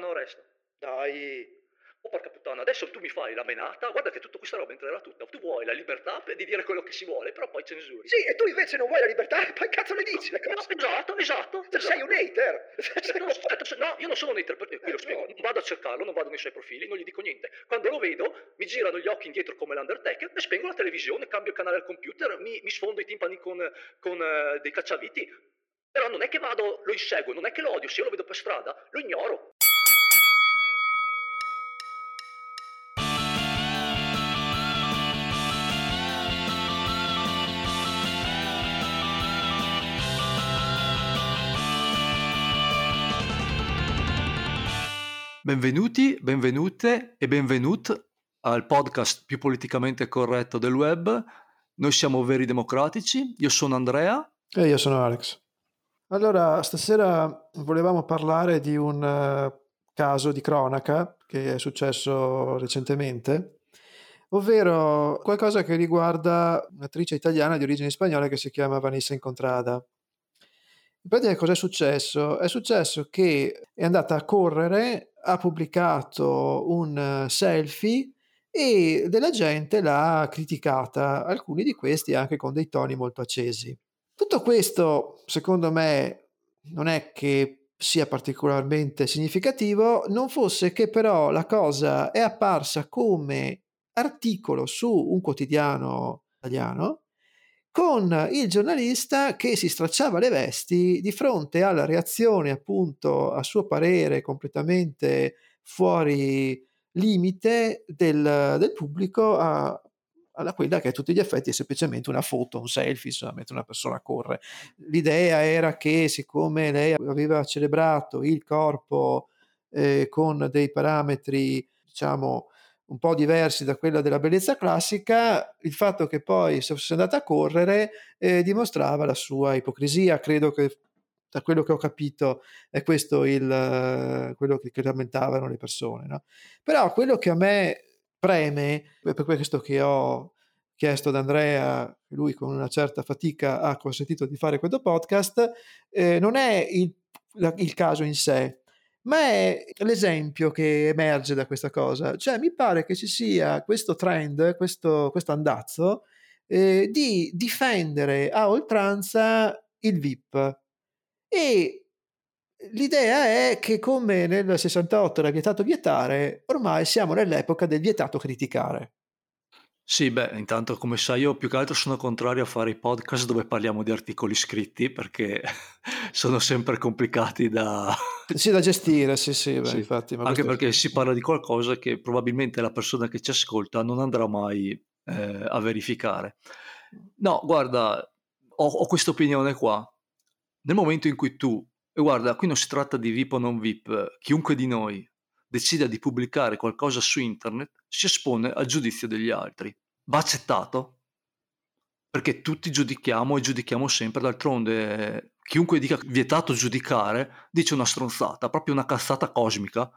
no, resta. Dai. Oh porca puttana, adesso tu mi fai la menata, guarda che tutta questa roba entrerà tutta. Tu vuoi la libertà di dire quello che si vuole, però poi censuri. Sì, e tu invece non vuoi la libertà, poi cazzo le dici le No, cose? esatto, esatto. Cioè, sei un hater. No, aspetta, no, io non sono un hater, perché qui lo spiego. Non vado a cercarlo, non vado nei suoi profili, non gli dico niente. Quando lo vedo, mi girano gli occhi indietro come l'Undertaker e spengo la televisione, cambio canale al computer, mi, mi sfondo i timpani con, con eh, dei cacciaviti. Però non è che vado, lo inseguo, non è che lo odio, se io lo vedo per strada, lo ignoro. Benvenuti, benvenute e benvenut al podcast più politicamente corretto del web. Noi siamo Veri Democratici, io sono Andrea. E io sono Alex. Allora, stasera volevamo parlare di un eh, caso di cronaca che è successo recentemente, ovvero qualcosa che riguarda un'attrice italiana di origini spagnole che si chiama Vanessa Incontrada. In pratica cosa è successo? È successo che è andata a correre, ha pubblicato un eh, selfie e della gente l'ha criticata, alcuni di questi anche con dei toni molto accesi. Tutto questo, secondo me, non è che sia particolarmente significativo, non fosse che però la cosa è apparsa come articolo su un quotidiano italiano con il giornalista che si stracciava le vesti di fronte alla reazione appunto a suo parere completamente fuori limite del, del pubblico a, alla quella che a tutti gli effetti è semplicemente una foto, un selfie, insomma, mentre una persona corre. L'idea era che siccome lei aveva celebrato il corpo eh, con dei parametri, diciamo, un po' diversi da quella della bellezza classica, il fatto che poi fosse andata a correre eh, dimostrava la sua ipocrisia. Credo che da quello che ho capito è questo il, eh, quello che, che lamentavano le persone. No? Però quello che a me preme, per questo che ho chiesto ad Andrea, lui con una certa fatica ha consentito di fare questo podcast, eh, non è il, il caso in sé, ma è l'esempio che emerge da questa cosa. Cioè, mi pare che ci sia questo trend, questo, questo andazzo eh, di difendere a oltranza il VIP. E l'idea è che, come nel 68 era vietato vietare, ormai siamo nell'epoca del vietato criticare. Sì, beh, intanto come sai io più che altro sono contrario a fare i podcast dove parliamo di articoli scritti perché sono sempre complicati da... Sì, da gestire, sì, sì, beh, Sì, infatti. Anche perché si parla di qualcosa che probabilmente la persona che ci ascolta non andrà mai eh, a verificare. No, guarda, ho, ho questa opinione qua. Nel momento in cui tu, e guarda, qui non si tratta di VIP o non VIP, chiunque di noi decida di pubblicare qualcosa su internet si espone al giudizio degli altri. Va accettato? Perché tutti giudichiamo e giudichiamo sempre, d'altronde chiunque dica vietato giudicare dice una stronzata, proprio una cazzata cosmica,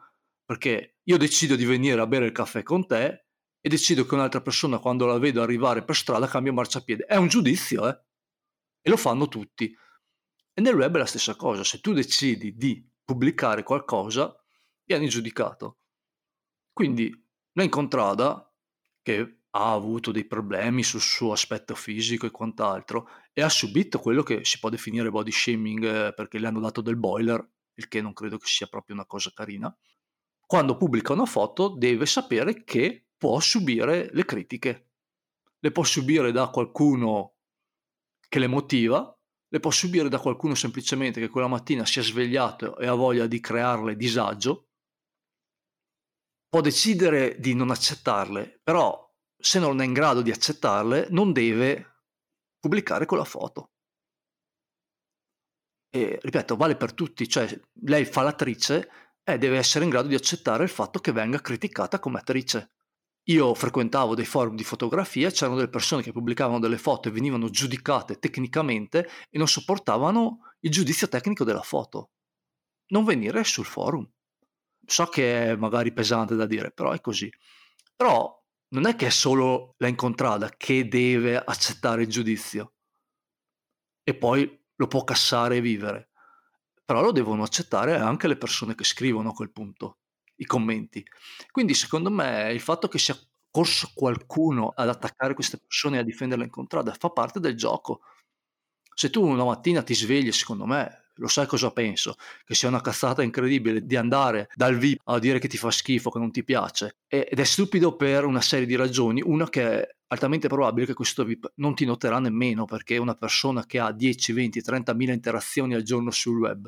perché io decido di venire a bere il caffè con te e decido che un'altra persona quando la vedo arrivare per strada cambia marciapiede. È un giudizio, eh? E lo fanno tutti. E nel web è la stessa cosa, se tu decidi di pubblicare qualcosa, vieni giudicato. Quindi la incontrada, che ha avuto dei problemi sul suo aspetto fisico e quant'altro, e ha subito quello che si può definire body shaming eh, perché le hanno dato del boiler, il che non credo che sia proprio una cosa carina, quando pubblica una foto deve sapere che può subire le critiche. Le può subire da qualcuno che le motiva, le può subire da qualcuno semplicemente che quella mattina si è svegliato e ha voglia di crearle disagio, può decidere di non accettarle, però se non è in grado di accettarle non deve pubblicare quella foto. E ripeto, vale per tutti, cioè lei fa l'attrice e deve essere in grado di accettare il fatto che venga criticata come attrice. Io frequentavo dei forum di fotografia, c'erano delle persone che pubblicavano delle foto e venivano giudicate tecnicamente e non sopportavano il giudizio tecnico della foto. Non venire sul forum. So che è magari pesante da dire, però è così. Però non è che è solo la incontrada che deve accettare il giudizio e poi lo può cassare e vivere. però lo devono accettare anche le persone che scrivono a quel punto i commenti. Quindi secondo me il fatto che sia corso qualcuno ad attaccare queste persone e a difenderle in contrada fa parte del gioco. Se tu una mattina ti svegli, secondo me, lo sai cosa penso, che sia una cazzata incredibile di andare dal VIP a dire che ti fa schifo, che non ti piace, ed è stupido per una serie di ragioni, una che è altamente probabile che questo VIP non ti noterà nemmeno, perché una persona che ha 10, 20, 30 mila interazioni al giorno sul web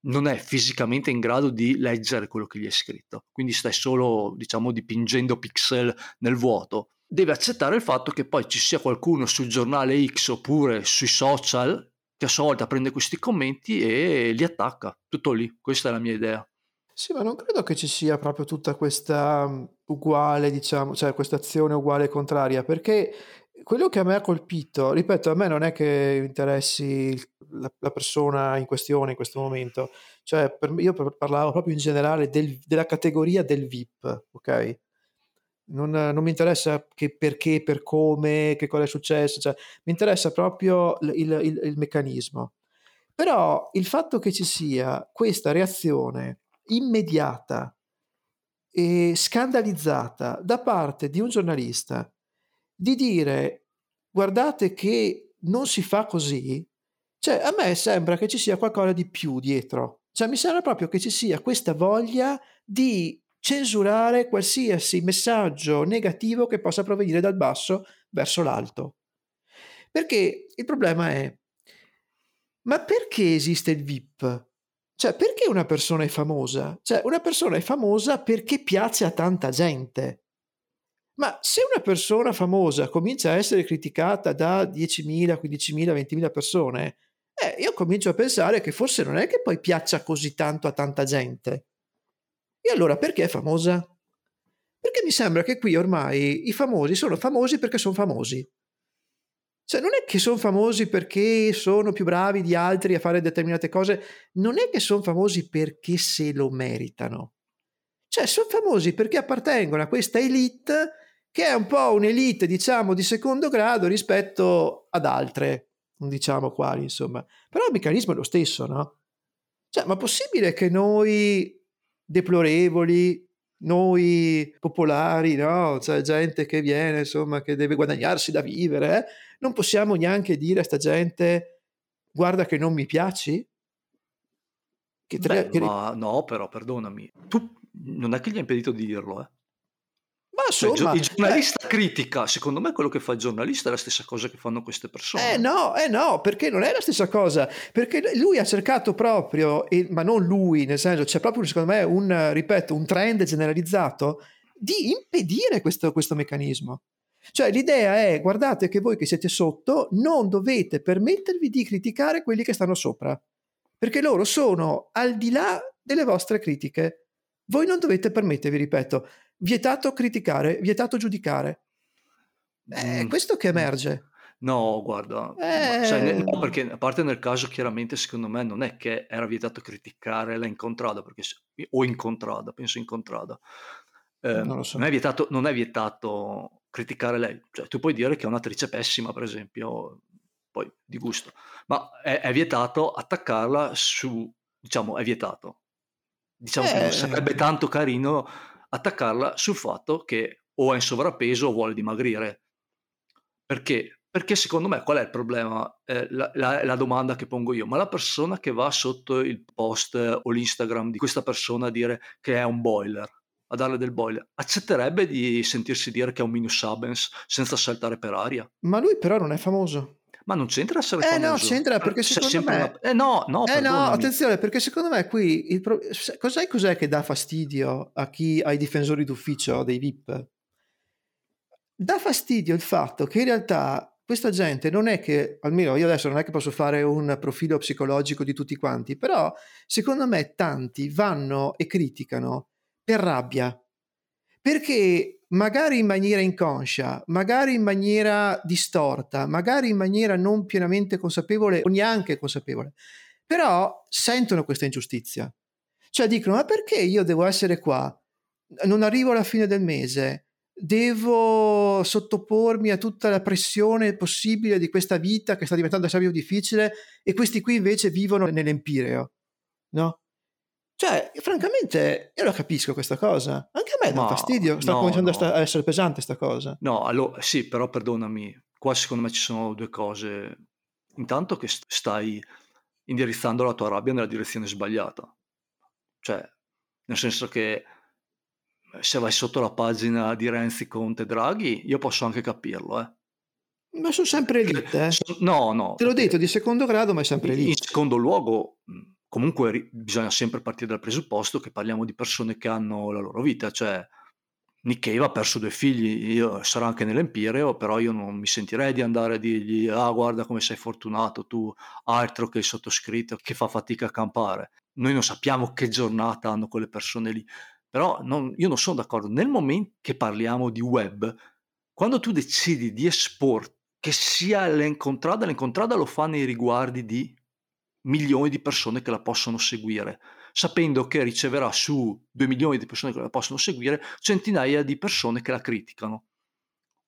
non è fisicamente in grado di leggere quello che gli è scritto, quindi stai solo, diciamo, dipingendo pixel nel vuoto. Deve accettare il fatto che poi ci sia qualcuno sul giornale X oppure sui social che a sua volta prende questi commenti e li attacca. Tutto lì, questa è la mia idea. Sì, ma non credo che ci sia proprio tutta questa um, uguale, diciamo, cioè questa azione uguale e contraria, perché quello che a me ha colpito, ripeto, a me non è che interessi la, la persona in questione in questo momento, cioè per, io parlavo proprio in generale del, della categoria del VIP, ok? Non, non, mi interessa che perché, per come, che cosa è successo, cioè, mi interessa proprio il, il, il meccanismo. Però il fatto che ci sia questa reazione immediata e scandalizzata da parte di un giornalista di dire guardate che non si fa così, cioè a me sembra che ci sia qualcosa di più dietro. Cioè mi sembra proprio che ci sia questa voglia di censurare qualsiasi messaggio negativo che possa provenire dal basso verso l'alto. Perché il problema è, ma perché esiste il VIP? Cioè, perché una persona è famosa? Cioè, una persona è famosa perché piace a tanta gente. Ma se una persona famosa comincia a essere criticata da 10.000, 15.000, 20.000 persone, eh, io comincio a pensare che forse non è che poi piaccia così tanto a tanta gente. E allora perché è famosa? Perché mi sembra che qui ormai i famosi sono famosi perché sono famosi. Cioè non è che sono famosi perché sono più bravi di altri a fare determinate cose, non è che sono famosi perché se lo meritano. Cioè sono famosi perché appartengono a questa elite che è un po' un'elite, diciamo, di secondo grado rispetto ad altre, non diciamo quali, insomma. Però il meccanismo è lo stesso, no? Cioè, ma possibile che noi deplorevoli, noi popolari, no? Cioè gente che viene, insomma, che deve guadagnarsi da vivere, eh? non possiamo neanche dire a sta gente guarda che non mi piaci? Che tre... Beh, che... No, però, perdonami, tu non è che gli ha impedito di dirlo, eh? Ma insomma, il giornalista eh, critica, secondo me quello che fa il giornalista è la stessa cosa che fanno queste persone. Eh no, eh no, perché non è la stessa cosa, perché lui ha cercato proprio, e, ma non lui, nel senso c'è proprio secondo me un, ripeto, un trend generalizzato di impedire questo, questo meccanismo. Cioè l'idea è, guardate che voi che siete sotto non dovete permettervi di criticare quelli che stanno sopra, perché loro sono al di là delle vostre critiche. Voi non dovete permettervi, ripeto, vietato criticare, vietato giudicare. È mm. questo che emerge. No, guarda, eh... cioè, no, perché a parte nel caso chiaramente secondo me non è che era vietato criticare la incontrada, perché, o incontrada, penso incontrada. Eh, non, so. non, è vietato, non è vietato criticare lei, cioè, tu puoi dire che è un'attrice pessima per esempio, poi di gusto, ma è, è vietato attaccarla su, diciamo, è vietato. Diciamo eh... che non sarebbe tanto carino attaccarla sul fatto che o è in sovrappeso o vuole dimagrire. Perché? Perché secondo me qual è il problema? Eh, la, la, la, domanda che pongo io, ma la persona che va sotto il post o l'Instagram di questa persona a dire che è un boiler, a darle del boiler, accetterebbe di sentirsi dire che è un minus abens senza saltare per aria? Ma lui però non è famoso. Ma non c'entra essere eh no, c'entra perché secondo me... Una... Eh no, no, eh no, attenzione, perché secondo me qui... Il pro... cos'è, cos'è che dà fastidio a chi, ai difensori d'ufficio dei VIP? Dà fastidio il fatto che in realtà questa gente non è che, almeno io adesso non è che posso fare un profilo psicologico di tutti quanti, però secondo me tanti vanno e criticano per rabbia, perché magari in maniera inconscia, magari in maniera distorta, magari in maniera non pienamente consapevole o neanche consapevole, però sentono questa ingiustizia. Cioè dicono, ma perché io devo essere qua? Non arrivo alla fine del mese, devo sottopormi a tutta la pressione possibile di questa vita che sta diventando sempre più difficile e questi qui invece vivono nell'empireo. no? Cioè, francamente, io la capisco questa cosa. Anche a me dà Ma fastidio. Sta no, cominciando a no. a essere pesante sta cosa. No, allora, sì, però perdonami, qua secondo me ci sono due cose. Intanto che st- stai indirizzando la tua rabbia nella direzione sbagliata. Cioè, nel senso che eh, se vai sotto la pagina di Renzi, Conte, Draghi, io posso anche capirlo, eh. Ma sono sempre elite, eh. no, no, Te l'ho detto, di secondo grado, ma è sempre in, in secondo luogo, comunque ri- bisogna sempre partire dal presupposto che parliamo di persone che hanno la loro vita, cioè Nick Cave ha perso due figli, io, sarà anche nell'Empireo, però io non mi sentirei di andare a dirgli ah guarda come sei fortunato tu, altro che il sottoscritto che fa fatica a campare. Noi non sappiamo che giornata hanno quelle persone lì, però non- io non sono d'accordo. Nel momento che parliamo di web, quando tu decidi di esporre che sia l'encontrada, l'encontrada lo fa nei riguardi di milioni di persone che la possono seguire, sapendo che riceverà su 2 milioni di persone che la possono seguire centinaia di persone che la criticano.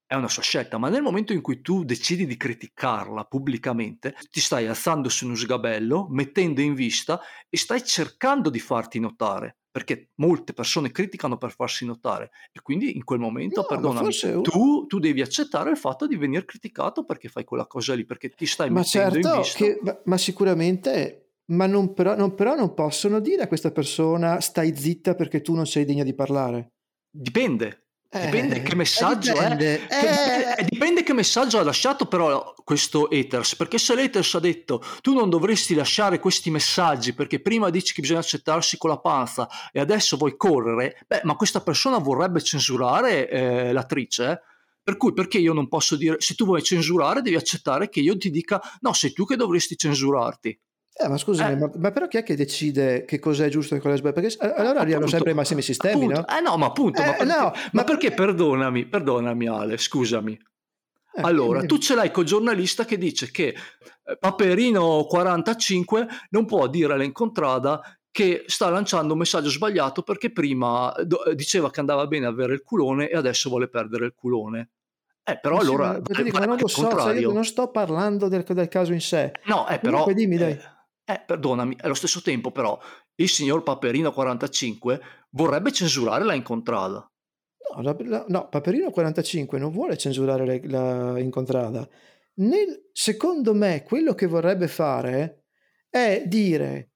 È una sua scelta, ma nel momento in cui tu decidi di criticarla pubblicamente, ti stai alzando su uno sgabello, mettendo in vista e stai cercando di farti notare, perché molte persone criticano per farsi notare e quindi in quel momento, No, perdonami, forse tu, tu devi accettare il fatto di venire criticato perché fai quella cosa lì, perché ti stai Ma mettendo in certo, vista. che, ma, ma sicuramente, ma non però, non, però non possono dire a questa persona stai zitta perché tu non sei degna di parlare. Dipende. Eh, Dipende che eh, messaggio è. dipende. che- Eh. eh, dipende che messaggio ha lasciato però questo haters. Perché se l'haters ha detto tu non dovresti lasciare questi messaggi perché prima dici che bisogna accettarsi con la panza e adesso vuoi correre, beh, ma questa persona vorrebbe censurare eh, l'attrice. eh? Per cui perché io non posso dire se tu vuoi censurare devi accettare che io ti dica no, sei tu che dovresti censurarti. Eh, ma scusami, Eh. ma, ma però chi è che decide che cosa è giusto e cosa è sbagliato? Perché allora arrivano sempre ai massimi sistemi, appunto. no? Eh no, ma appunto, ma Eh, perché, no, ma ma- perché perdonami, perdonami Ale, scusami. Eh, Allora, tu ce l'hai col giornalista che dice che eh, Paperino 45 non può dire all'incontrada che sta lanciando un messaggio sbagliato perché prima eh, do- diceva che andava bene avere il culone e adesso vuole perdere il culone. Eh, però Ma sì, allora... ma- dico, ma non lo so, cioè, non sto parlando del, del caso in sé. No, eh, però... Comunque dimmi, dai. eh, eh, perdonami, allo stesso tempo però il signor Paperino 45 vorrebbe censurare la incontrada. No, la- la- no, Paperino 45 non vuole censurare le- la incontrada. Nel- secondo me, quello che vorrebbe fare è dire: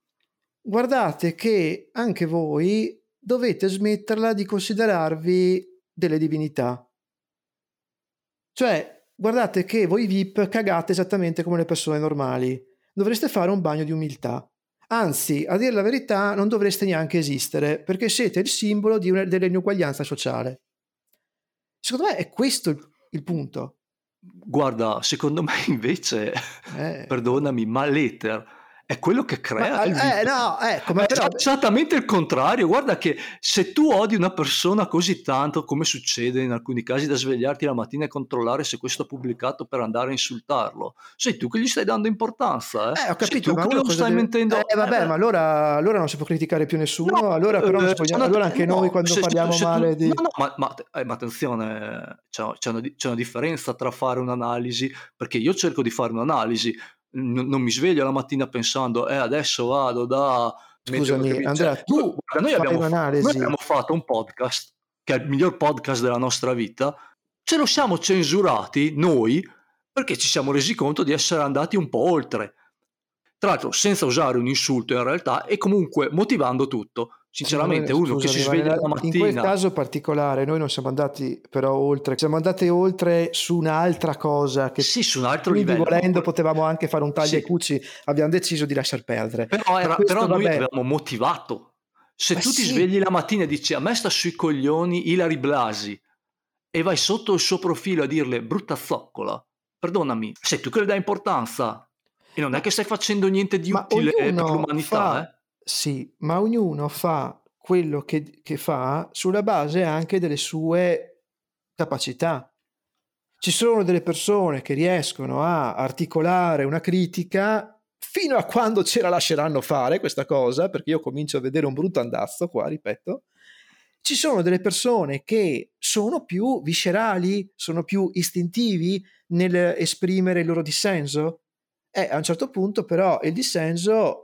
guardate che anche voi dovete smetterla di considerarvi delle divinità. Cioè, guardate che voi VIP cagate esattamente come le persone normali. Dovreste fare un bagno di umiltà. Anzi, a dire la verità, non dovreste neanche esistere, perché siete il simbolo di una- dell'inuguaglianza sociale. Secondo me è questo il, il punto. Guarda, secondo me invece, Eh. perdonami, ma l'ether è quello che crea Ma- il eh, video. no, ecco, ma È però- esattamente il contrario. Guarda che se tu odi una persona così tanto, come succede in alcuni casi, da svegliarti la mattina e controllare se questo è pubblicato per andare a insultarlo, sei tu che gli stai dando importanza. Eh, Eh, ho Sei capito, tu ma che lo stai deve- mettendo. Eh, vabbè, Eh, ma allora, allora non si può criticare più nessuno. No, allora, però, eh, una- allora anche no, noi, quando se- parliamo se tu- male di. No, no, ma, ma- eh, ma attenzione, c'è, c'è una, c'è una differenza tra fare un'analisi, perché io cerco di fare un'analisi, n- non mi sveglio la mattina pensando, eh, adesso vado da... Scusami, Andrea, cioè, tu guarda, noi abbiamo, noi abbiamo fatto un podcast, che è il miglior podcast della nostra vita, ce lo siamo censurati noi, perché ci siamo resi conto di essere andati un po' oltre. Tra l'altro, senza usare un insulto in realtà, e comunque motivando tutto. Sinceramente, uno che si scusami, sveglia la nella- In quel mattina. caso particolare, noi non siamo andati però oltre, siamo andati oltre su un'altra cosa che Sì, su un altro quindi livello. volendo potevamo anche fare un taglio Sì. ai cucci, abbiamo deciso di lasciar perdere. Però, era- questo, però noi avevamo motivato. Se Ma tu ti sì. svegli la mattina e dici a me sta sui coglioni Ilari Blasi e vai sotto il suo profilo a dirle brutta zoccola, perdonami, sei tu che le dai importanza e non è che stai facendo niente di Ma utile per ognuno l'umanità. fa- eh. Sì, ma ognuno fa quello che, che fa sulla base anche delle sue capacità. Ci sono delle persone che riescono a articolare una critica fino a quando ce la lasceranno fare questa cosa, perché io comincio a vedere un brutto andazzo qua, ripeto. Ci sono delle persone che sono più viscerali, sono più istintivi nel esprimere il loro dissenso. E a un certo punto però il dissenso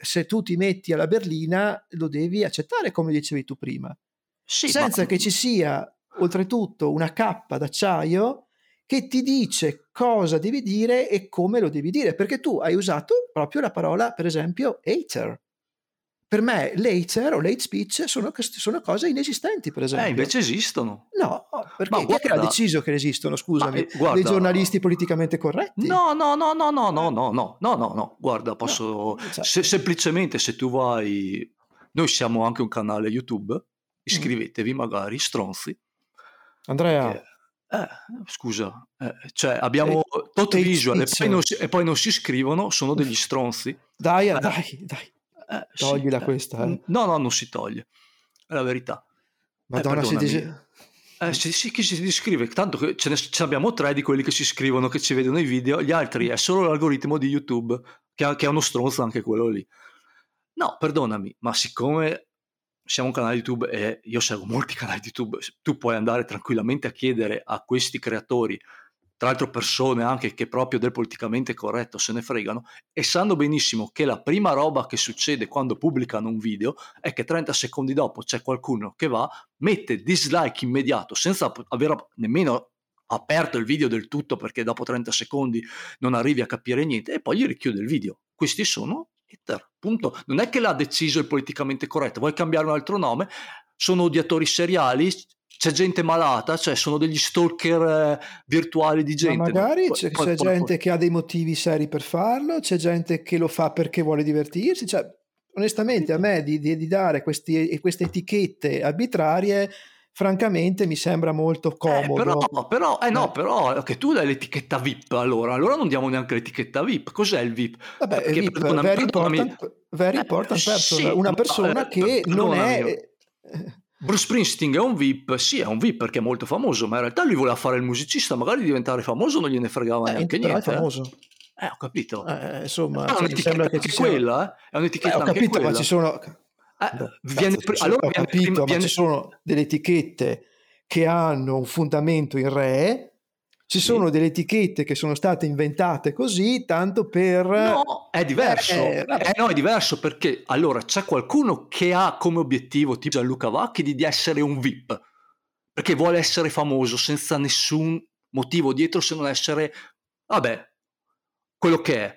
se tu ti metti alla berlina lo devi accettare come dicevi tu prima, Sì, senza ma- che ci sia oltretutto una cappa d'acciaio che ti dice cosa devi dire e come lo devi dire, perché tu hai usato proprio la parola, per esempio, hater. Per me l'hater o l'hate speech sono, sono cose inesistenti, per esempio. Eh, invece esistono. No, perché Ma chi è che l'ha guarda- deciso che esistono, scusami? Ma, eh, guarda- Dei giornalisti politicamente corretti? No, no, no, no, no, no, no, no, no, no, no. Guarda, posso... cioè- se- semplicemente se tu vai... Noi siamo anche un canale YouTube, iscrivetevi magari, stronzi. Andrea, che- Eh, scusa, eh, cioè abbiamo tot visual e poi, non si, e poi non si iscrivono, sono degli stronzi. dai, eh. dai, dai. Eh, sì, Toglila eh. questa, eh. No, no, non si toglie. È la verità. Madonna, si perdonami. dice... Eh, sì, sì, chi si iscrive? Tanto che ce ne ce ne abbiamo tre di quelli che si iscrivono, che ci vedono i video, gli altri è solo l'algoritmo di YouTube, che, ha- che è uno stronzo anche quello lì. No, perdonami, ma siccome siamo un canale YouTube e io seguo molti canali YouTube, tu puoi andare tranquillamente a chiedere a questi creatori, tra l'altro persone anche che proprio del politicamente corretto se ne fregano, e sanno benissimo che la prima roba che succede quando pubblicano un video è che 30 secondi dopo c'è qualcuno che va, mette dislike immediato senza aver nemmeno aperto il video del tutto perché dopo 30 secondi non arrivi a capire niente e poi gli richiude il video. Questi sono hater, punto. Non è che l'ha deciso il politicamente corretto, vuoi cambiare un altro nome? Sono odiatori seriali, c'è gente malata, cioè sono degli stalker eh, virtuali di Ma gente. magari Poi- c'è, poi- c'è poi- gente che ha dei motivi seri per farlo, c'è gente che lo fa perché vuole divertirsi. Cioè, onestamente, a me di, di- di dare questi- queste etichette arbitrarie, francamente, mi sembra molto Eh, comodo. però, però, eh no, Eh. però che tu dai l'etichetta VIP allora, allora non diamo neanche l'etichetta VIP. Cos'è il VIP? Vabbè, perché, VIP, perdonami, very, perdonami. important, very Eh, important person, sì, una ma, persona eh, che non è... Bruce Springsteen è un VIP, sì, è un VIP perché è molto famoso, ma in realtà lui voleva fare il musicista, magari diventare famoso non gliene fregava eh, neanche però è niente. eh. famoso. Eh, ho capito. Eh, insomma, Ah, è un'etichetta sembra che anche ci sia... quella, eh? È Eh, un'etichetta ho anche capito, quella. ma ci sono... Eh, Cazzo, viene sono- allora ho viene capito, prima- ma viene- ci sono delle etichette che hanno un fondamento in re, ci Sì. sono delle etichette che sono state inventate così tanto per... No, è diverso. Eh, Eh, no, è diverso perché allora c'è qualcuno che ha come obiettivo, tipo Gianluca Vacchi, di, di essere un VIP perché vuole essere famoso senza nessun motivo dietro se non essere, vabbè, quello che è.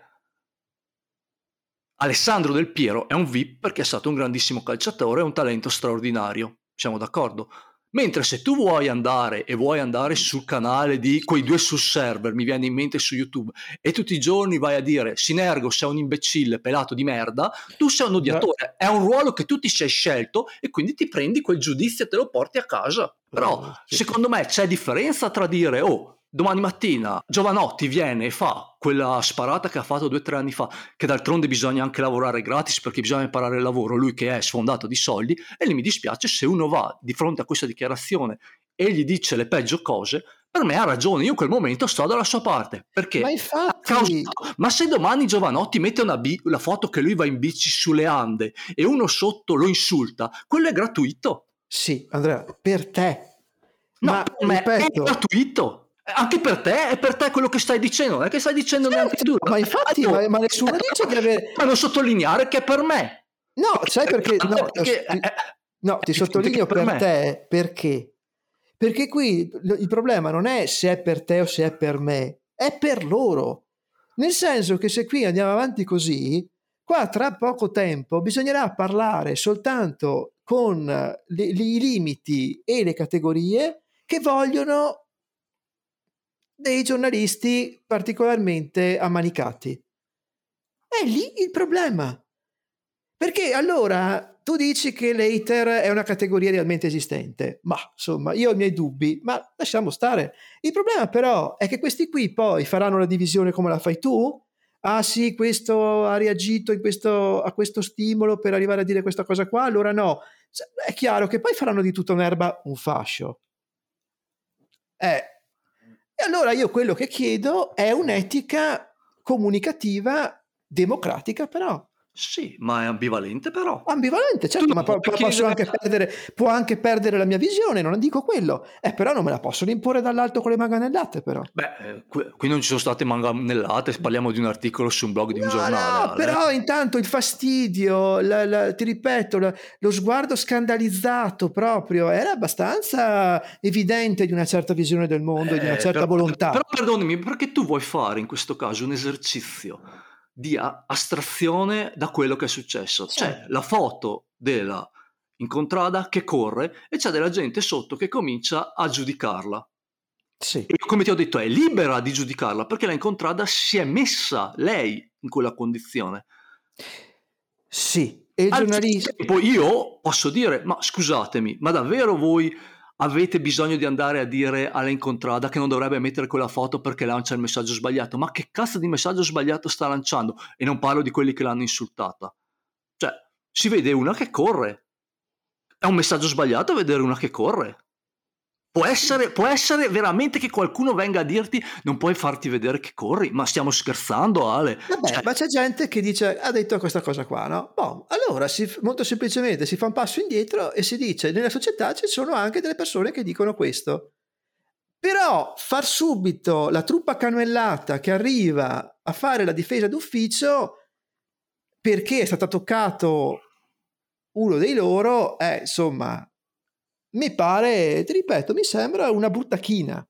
Alessandro Del Piero è un VIP perché è stato un grandissimo calciatore e un talento straordinario, siamo d'accordo? Mentre se tu vuoi andare e vuoi andare sul canale di quei due sul server, mi viene in mente su YouTube, e tutti i giorni vai a dire Sinergo sei un imbecille pelato di merda, tu sei un odiatore, è un ruolo che tu ti sei scelto e quindi ti prendi quel giudizio e te lo porti a casa. Però secondo me c'è differenza tra dire oh domani mattina Giovanotti viene e fa quella sparata che ha fatto due o tre anni fa, che d'altronde bisogna anche lavorare gratis perché bisogna imparare il lavoro, lui che è sfondato di soldi, e lì mi dispiace se uno va di fronte a questa dichiarazione e gli dice le peggio cose, per me ha ragione, io in quel momento sto dalla sua parte, perché Ma infatti... causa- ma se domani Giovanotti mette una, bi- la foto che lui va in bici sulle Ande e uno sotto lo insulta, quello è gratuito. Sì, Andrea, per te. No, Ma per me ripeto, è gratuito. Anche per te, è per te quello che stai dicendo, non è che stai dicendo neanche tu. ma infatti, Ah, ma, ma nessuno dice di avere... Ma non sottolineare che è per me. No, sai perché... No, Perché- ti- eh, no, ti sottolineo per per, te perché? Perché qui il problema non è se è per te o se è per me, è per loro. Nel senso che se qui andiamo avanti così, qua tra poco tempo bisognerà parlare soltanto con le- i limiti e le categorie che vogliono dei giornalisti particolarmente ammanicati. È lì il problema. Perché allora tu dici che l'hater è una categoria realmente esistente, ma insomma io ho i miei dubbi, ma lasciamo stare. Il problema però è che questi qui poi faranno la divisione come la fai tu? Ah sì, questo ha reagito questo, a questo stimolo per arrivare a dire questa cosa qua, allora no. Cioè, È chiaro che poi faranno di tutta un'erba un fascio. Eh, e allora io quello che chiedo è un'etica comunicativa democratica però. Sì, ma è ambivalente però. Ambivalente, certo, Tu ma po- chiedere- anche perdere, può anche perdere la mia visione, non dico quello. Eh, però non me la possono imporre dall'alto con le manganellate, però. Beh, eh, qui, non ci sono state manganellate, parliamo di un articolo su un blog di un No, giornale. no, Ale. però intanto il fastidio, la- la- ti ripeto, la- lo sguardo scandalizzato proprio era abbastanza evidente di una certa visione del mondo e di una Eh, certa però- volontà. Però perdonami, perché tu vuoi fare in questo caso un esercizio di a- astrazione da quello che è successo? C'è la foto della incontrada che corre e c'è della gente sotto che comincia a giudicarla. Sì. E come ti ho detto, è libera di giudicarla perché la incontrada si è messa lei in quella condizione. Sì, e il Al giornalista... tempo io posso dire, ma scusatemi, ma davvero voi avete bisogno di andare a dire all'incontrada che non dovrebbe mettere quella foto perché lancia il messaggio sbagliato? Ma che cazzo di messaggio sbagliato sta lanciando? E non parlo di quelli che l'hanno insultata. Cioè, si vede una che corre. È un messaggio sbagliato vedere una che corre. Può essere, può essere veramente che qualcuno venga a dirti non puoi farti vedere che corri, ma stiamo scherzando Ale. Vabbè, Cioè, ma c'è gente che dice, ha detto questa cosa qua, no? Boh, allora si- molto semplicemente si fa un passo indietro e si dice, nella società ci sono anche delle persone che dicono questo. Però far subito la truppa cannellata che arriva a fare la difesa d'ufficio perché è stato toccato uno dei loro, eh, insomma, mi pare, ti ripeto, mi sembra una bruttachina.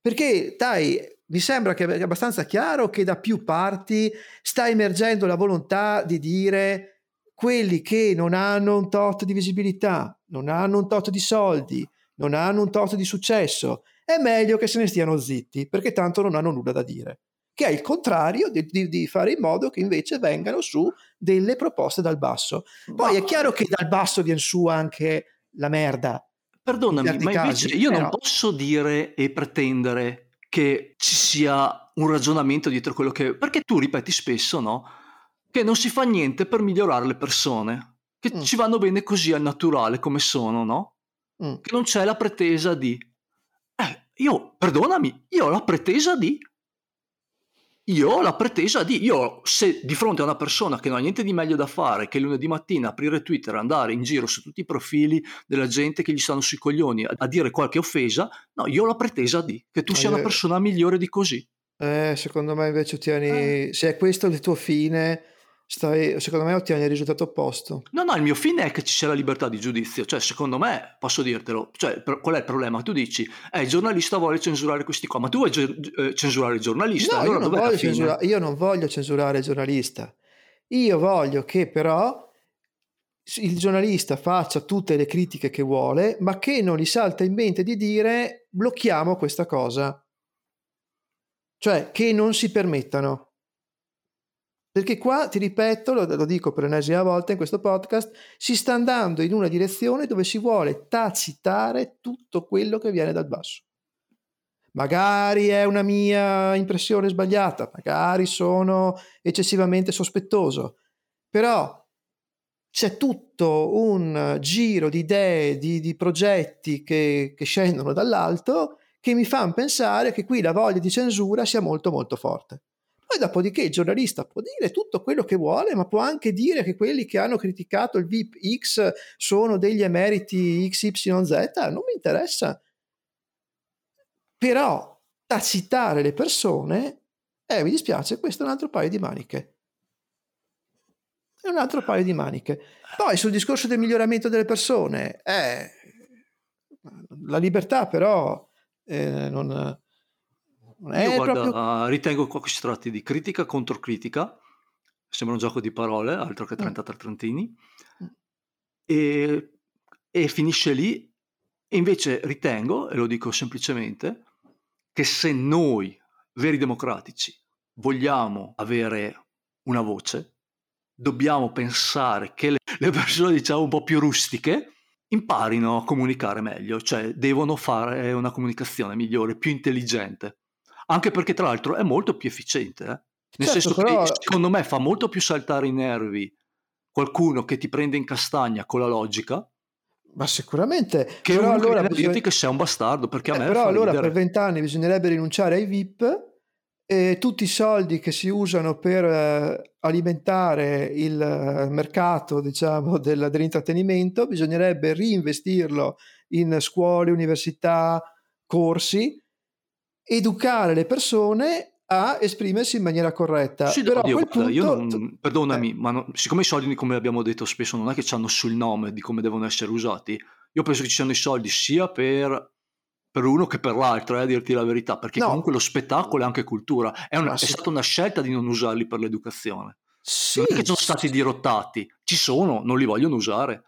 Perché, dai, mi sembra che è abbastanza chiaro che da più parti sta emergendo la volontà di dire quelli che non hanno un tot di visibilità, non hanno un tot di soldi, non hanno un tot di successo, è meglio che se ne stiano zitti, perché tanto non hanno nulla da dire. Che è il contrario di, di- di fare in modo che invece vengano su delle proposte dal basso. Poi è chiaro che dal basso viene su anche la merda. Perdonami, ma invece casi, io eh non no. posso dire e pretendere che ci sia un ragionamento dietro quello che... Perché tu ripeti spesso, no? Che non si fa niente per migliorare le persone, che Mm. ci vanno bene così al naturale come sono, no? Mm. Che non c'è la pretesa di... Eh, io, perdonami, io ho la pretesa di... Io ho la pretesa di, io se di fronte a una persona che non ha niente di meglio da fare che lunedì mattina aprire Twitter, andare in giro su tutti i profili della gente che gli stanno sui coglioni a, a dire qualche offesa, no, io ho la pretesa di che tu sia una persona migliore di così. Eh, secondo me invece ottieni, se è questo il tuo fine, stai, secondo me ottieni il risultato opposto. No, no, il mio fine è che ci sia la libertà di giudizio, cioè secondo me, posso dirtelo, cioè per- qual è il problema? Tu dici, eh, il giornalista vuole censurare questi qua, ma tu vuoi ge- eh, censurare il giornalista, No, allora io non, censura- io non voglio censurare il giornalista. Io voglio che però il giornalista faccia tutte le critiche che vuole, ma che non gli salta in mente di dire blocchiamo questa cosa. Cioè che non si permettano. Perché qua, ti ripeto, lo, lo dico per l'ennesima volta in questo podcast, si sta andando in una direzione dove si vuole tacitare tutto quello che viene dal basso. Magari è una mia impressione sbagliata, magari sono eccessivamente sospettoso, però c'è tutto un giro di idee, di, di progetti che, che scendono dall'alto che mi fanno pensare che qui la voglia di censura sia molto molto forte. Poi dopodiché il giornalista può dire tutto quello che vuole, ma può anche dire che quelli che hanno criticato il VIP X sono degli emeriti XYZ, non mi interessa. Però tacitare le persone, eh, mi dispiace, questo è un altro paio di maniche. È un altro paio di maniche. Poi sul discorso del miglioramento delle persone, eh, la libertà però eh, non, Io guarda, proprio... ritengo qua che si tratti di critica contro critica, sembra un gioco di parole, altro Mm. che 33 trentini, e, e finisce lì. E invece ritengo, e lo dico semplicemente, che se noi, veri democratici, vogliamo avere una voce, dobbiamo pensare che le, le persone, diciamo, un po' più rustiche, imparino a comunicare meglio, cioè devono fare una comunicazione migliore, più intelligente. Anche perché, tra l'altro, è molto più efficiente. eh. Nel Certo, senso però- che secondo me fa molto più saltare i nervi qualcuno che ti prende in castagna con la logica Ma sicuramente. che però uno allora che bisogna- dirti che sei un bastardo perché a Eh, me però allora ridere. per vent'anni bisognerebbe rinunciare ai VIP e tutti i soldi che si usano per eh, alimentare il eh, mercato, diciamo, del, dell'intrattenimento, bisognerebbe reinvestirlo in scuole, università, corsi, educare le persone a esprimersi in maniera corretta. Sì, Però a oddio, quel guarda, punto... non, perdonami, eh, ma non- siccome i soldi, come abbiamo detto spesso, non è che hanno sul nome di come devono essere usati, io penso che ci siano i soldi sia per, per uno che per l'altro, eh, a dirti la verità, perché no, comunque lo spettacolo è anche cultura. È, una- è sì, stata una scelta di non usarli per l'educazione. Non è che sì, sono stati dirottati, ci sono, non li vogliono usare.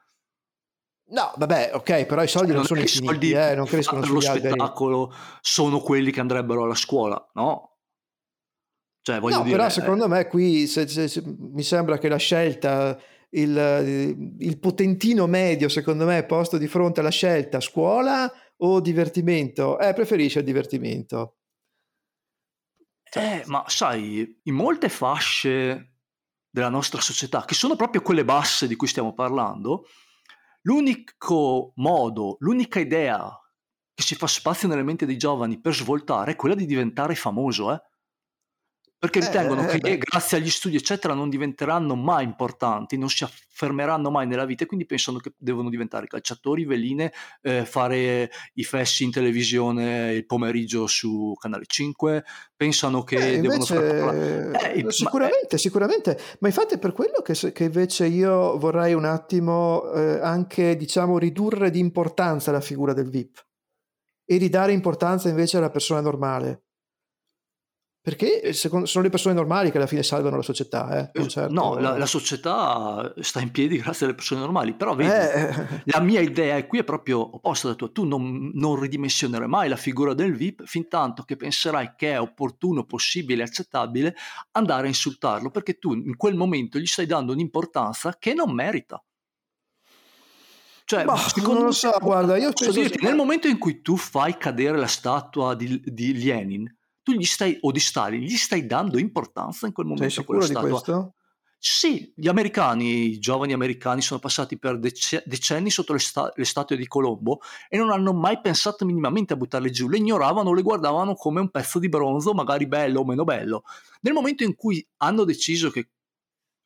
No, vabbè, ok, però i soldi Cioè, non non sono i soldi eh, non crescono sugli alberi. spettacolo sono quelli che andrebbero alla scuola, no? Cioè, voglio No, però dire, secondo me qui se- se- se- mi sembra che la scelta, il, il potentino medio, secondo me, posto di fronte alla scelta scuola o divertimento, eh, preferisce il divertimento. Cioè, Eh, ma sai, in molte fasce della nostra società, che sono proprio quelle basse di cui stiamo parlando, l'unico modo, l'unica idea che si fa spazio nelle menti dei giovani per svoltare è quella di diventare famoso, eh? Perché ritengono eh, che beh, grazie agli studi, eccetera, non diventeranno mai importanti, non si affermeranno mai nella vita e quindi pensano che devono diventare calciatori, veline, eh, fare i fessi in televisione il pomeriggio su Canale 5, pensano che eh, devono far parlare... invece, Eh, i- ma- eh, sicuramente, sicuramente, ma infatti è per quello che, che invece io vorrei un attimo eh, anche, diciamo, ridurre di importanza la figura del VIP e ridare importanza invece alla persona normale. Perché secondo- sono le persone normali che alla fine salvano la società, eh, eh, no, la, la certo... società sta in piedi grazie alle persone normali, però vedi, Eh, la mia idea è qui è proprio opposta alla tua. Tu non, non ridimensionerai mai la figura del VIP fin tanto che penserai che è opportuno, possibile, accettabile andare a insultarlo, perché tu in quel momento gli stai dando un'importanza che non merita. Cioè, ma secondo non lo me, so, guarda, io posso dirti, nel momento in cui tu fai cadere la statua di, di Lenin, tu gli stai, o di Stalin, gli stai dando importanza in quel Sei momento quella sicuro di statua. questo? Sì, gli americani, i giovani americani sono passati per dece- decenni sotto le, sta- le statue di Colombo e non hanno mai pensato minimamente a buttarle giù, le ignoravano, le guardavano come un pezzo di bronzo, magari bello o meno bello. Nel momento in cui hanno deciso che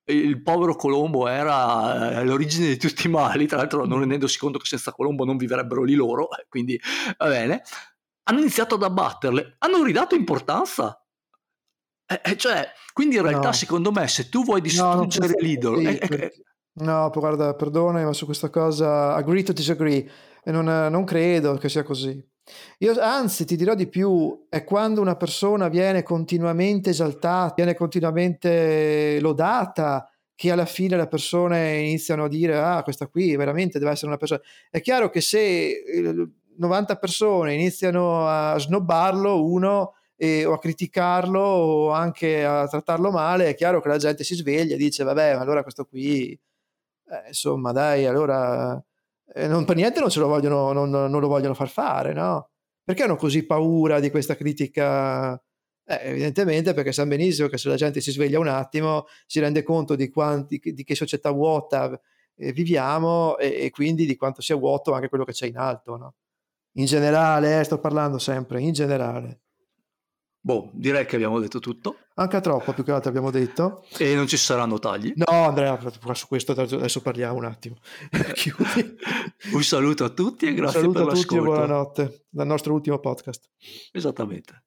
il povero Colombo era eh, l'origine di tutti i mali, tra l'altro non rendendosi conto che senza Colombo non vivrebbero lì loro, quindi va bene, hanno iniziato ad abbatterle, hanno ridato importanza. Eh, eh, cioè, quindi in realtà, No, secondo me, se tu vuoi no, non distruggere penso l'idolo, così. eh, eh, per- No, guarda, perdonami, ma su questa cosa agree to disagree e non, non credo che sia così. Io, anzi, ti dirò di più, è quando una persona viene continuamente esaltata, viene continuamente lodata, che alla fine le persone iniziano a dire, ah, questa qui veramente deve essere una persona. È chiaro che se eh, 90 persone iniziano a snobbarlo, uno, e- o a criticarlo o anche a trattarlo male, è chiaro che la gente si sveglia e dice, vabbè, allora questo qui, eh, insomma, dai, allora eh, non per niente non, lo vogliono, non, non lo vogliono far fare, no? Perché hanno così paura di questa critica? Eh, evidentemente perché sanno benissimo che se la gente si sveglia un attimo si rende conto di, quanti, di che società vuota eh, viviamo e, e quindi di quanto sia vuoto anche quello che c'è in alto, no? In generale, eh, sto parlando sempre, in generale. boh, direi che abbiamo detto tutto Anche troppo, più che altro abbiamo detto. e non ci saranno tagli. No, Andrea, su questo adesso parliamo un attimo. Un saluto a tutti e Un grazie saluto per a tutti e l'ascolto. buonanotte dal nostro ultimo podcast. Esattamente.